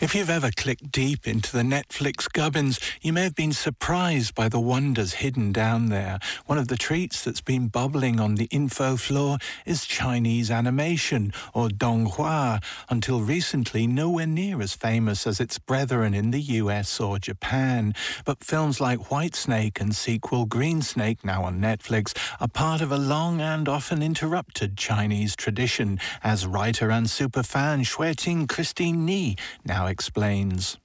If you've ever clicked deep into the Netflix gubbins, you may have been surprised by the wonders hidden down there. One of the treats that's been bubbling on the info floor is Chinese animation, or Donghua, until recently nowhere near as famous as its brethren in the US or Japan. But films like White Snake and sequel Green Snake, now on Netflix, are part of a long and often interrupted Chinese tradition, as writer and superfan Xueting Christine Ni now explains.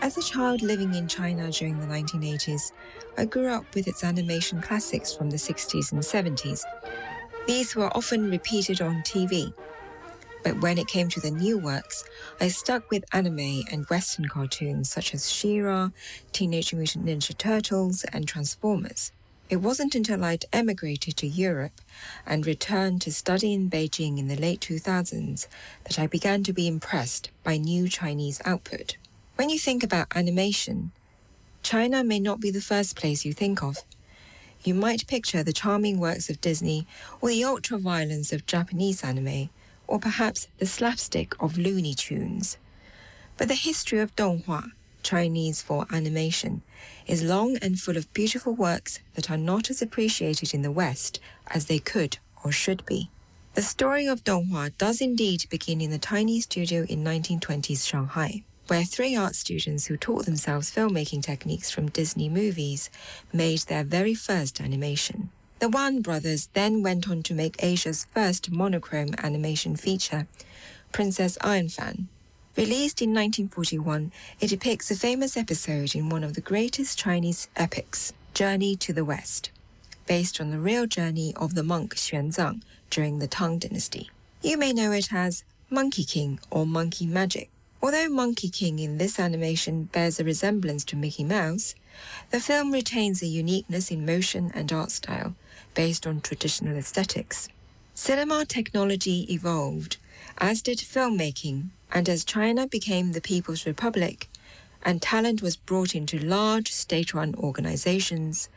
As a child living in China during the 1980s, I grew up with its animation classics from the 60s and 70s. These were often repeated on TV. But when it came to the new works, I stuck with anime and Western cartoons such as She-Ra, Teenage Mutant Ninja Turtles, and Transformers. It wasn't until I'd emigrated to Europe and returned to study in Beijing in the late 2000s that I began to be impressed by new Chinese output. When you think about animation, China may not be the first place you think of. You might picture the charming works of Disney or the ultra violence of Japanese anime, or perhaps the slapstick of Looney Tunes. But the history of Donghua, Chinese for animation, is long and full of beautiful works that are not as appreciated in the West as they could or should be. The story of Donghua does indeed begin in the tiny studio in 1920s Shanghai, where three art students who taught themselves filmmaking techniques from Disney movies made their very first animation. The Wan brothers then went on to make Asia's first monochrome animation feature, Princess Ironfan, Released in 1941, it depicts a famous episode in one of the greatest Chinese epics, Journey to the West, based on the real journey of the monk Xuanzang during the Tang Dynasty. You may know it as Monkey King or Monkey Magic. Although Monkey King in this animation bears a resemblance to Mickey Mouse, the film retains a uniqueness in motion and art style based on traditional aesthetics. Cinema technology evolved, as did filmmaking, and as China became the People's Republic and talent was brought into large state run organizations,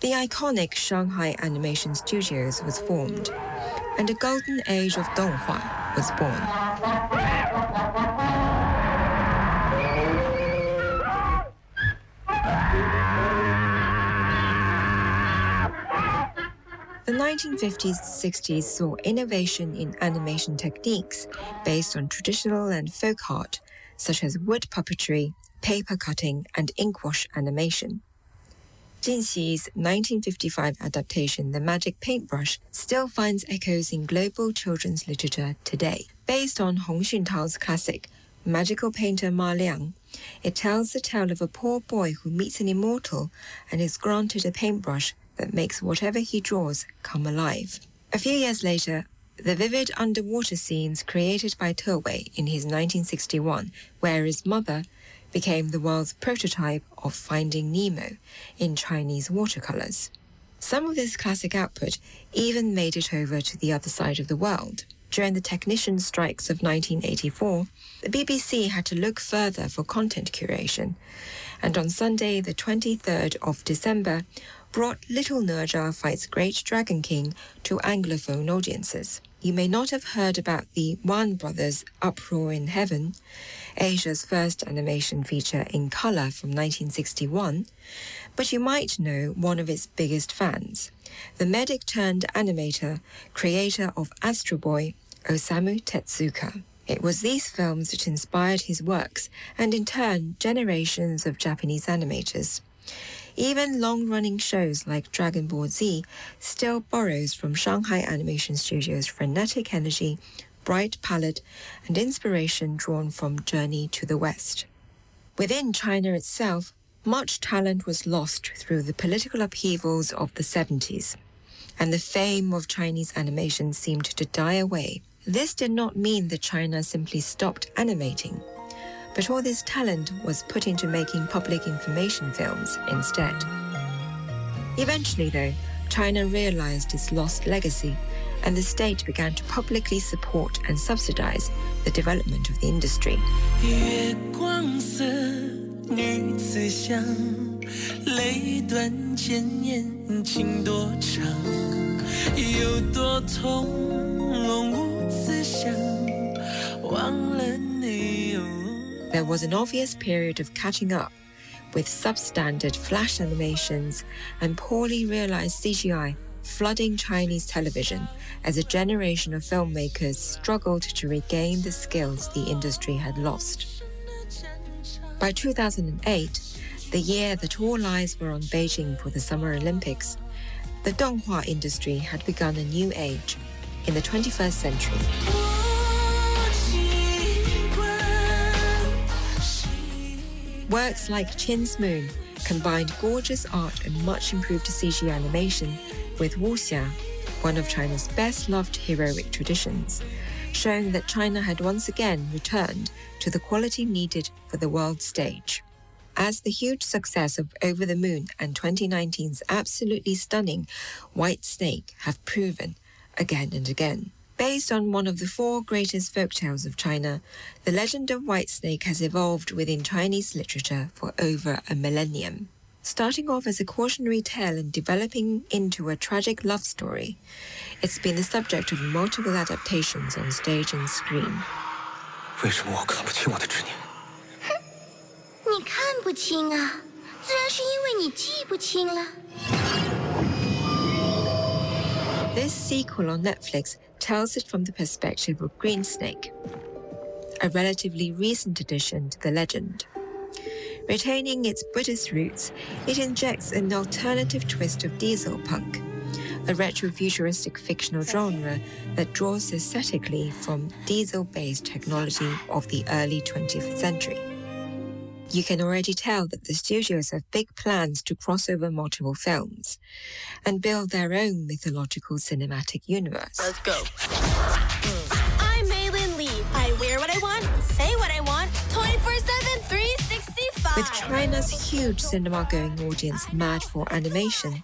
the iconic Shanghai Animation Studios was formed, and a golden age of Donghua was born. The 1950s 60s saw innovation in animation techniques based on traditional and folk art, such as wood puppetry, paper cutting, and inkwash animation. Jin Xi's 1955 adaptation, The Magic Paintbrush, still finds echoes in global children's literature today. Based on Hong Xuntao's classic, Magical Painter Ma Liang, it tells the tale of a poor boy who meets an immortal and is granted a paintbrush that makes whatever he draws come alive. A few years later, the vivid underwater scenes created by Wei in his 1961 Where is Mother became the world's prototype of Finding Nemo in Chinese watercolors. Some of this classic output even made it over to the other side of the world. During the technician strikes of 1984, the BBC had to look further for content curation, and on Sunday, the 23rd of December, brought Little Nezha Fights Great Dragon King to Anglophone audiences. You may not have heard about the Wan Brothers' Uproar in Heaven, Asia's first animation feature in color from 1961, but you might know one of its biggest fans, the medic turned animator, creator of Astro Boy, Osamu Tezuka. It was these films that inspired his works and in turn generations of Japanese animators. Even long running shows like Dragon Ball Z still borrows from Shanghai Animation Studios' frenetic energy, bright palette, and inspiration drawn from Journey to the West. Within China itself, much talent was lost through the political upheavals of the 70s, and the fame of Chinese animation seemed to die away. This did not mean that China simply stopped animating but all this talent was put into making public information films instead. Eventually, though, China realized its lost legacy, and the state began to publicly support and subsidize the development of the industry. 月光色，女子香。 泪断千年情多长，有多痛，无此想，忘了你。 There was an obvious period of catching up with substandard flash animations and poorly realized CGI flooding Chinese television as a generation of filmmakers struggled to regain the skills the industry had lost. By 2008, the year that all eyes were on Beijing for the Summer Olympics, the Donghua industry had begun a new age in the 21st century. Works like Qin's Moon combined gorgeous art and much improved CG animation with wuxia, one of China's best loved heroic traditions, showing that China had once again returned to the quality needed for the world stage. As the huge success of Over the Moon and 2019's absolutely stunning White Snake have proven again and again. Based on one of the four greatest folk tales of China, the legend of White Snake has evolved within Chinese literature for over a millennium. Starting off as a cautionary tale and developing into a tragic love story, it's been the subject of multiple adaptations on stage and screen. 为什么我看不清我的执念？哼，你看不清啊，自然是因为你记不清了。 This sequel on Netflix tells it from the perspective of Green Snake, a relatively recent addition to the legend. Retaining its Buddhist roots, it injects an alternative twist of diesel punk, a retro-futuristic fictional genre that draws aesthetically from diesel-based technology of the early 20th century. You can already tell that the studios have big plans to cross over multiple films and build their own mythological cinematic universe. Let's go. I'm Meilin Lee. I wear what I want, say what I want, 24 7, 365. With China's huge cinema going audience mad for animation,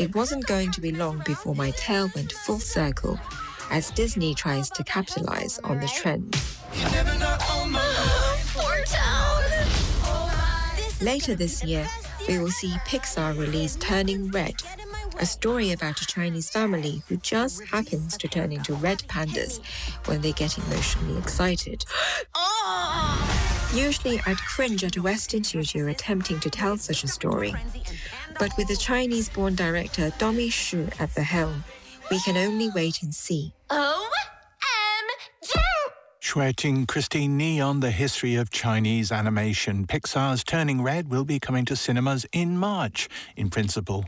it wasn't going to be long before my tale went full circle as Disney tries to capitalize on the trend. Later this year, we will see Pixar release Turning Red, a story about a Chinese family who just happens to turn into red pandas when they get emotionally excited. Usually, I'd cringe at a Western studio attempting to tell such a story. But with the Chinese born director Domee Shi at the helm, we can only wait and see. Oh, Xueting Christine Ni on the history of Chinese animation. Pixar's Turning Red will be coming to cinemas in March, in principle.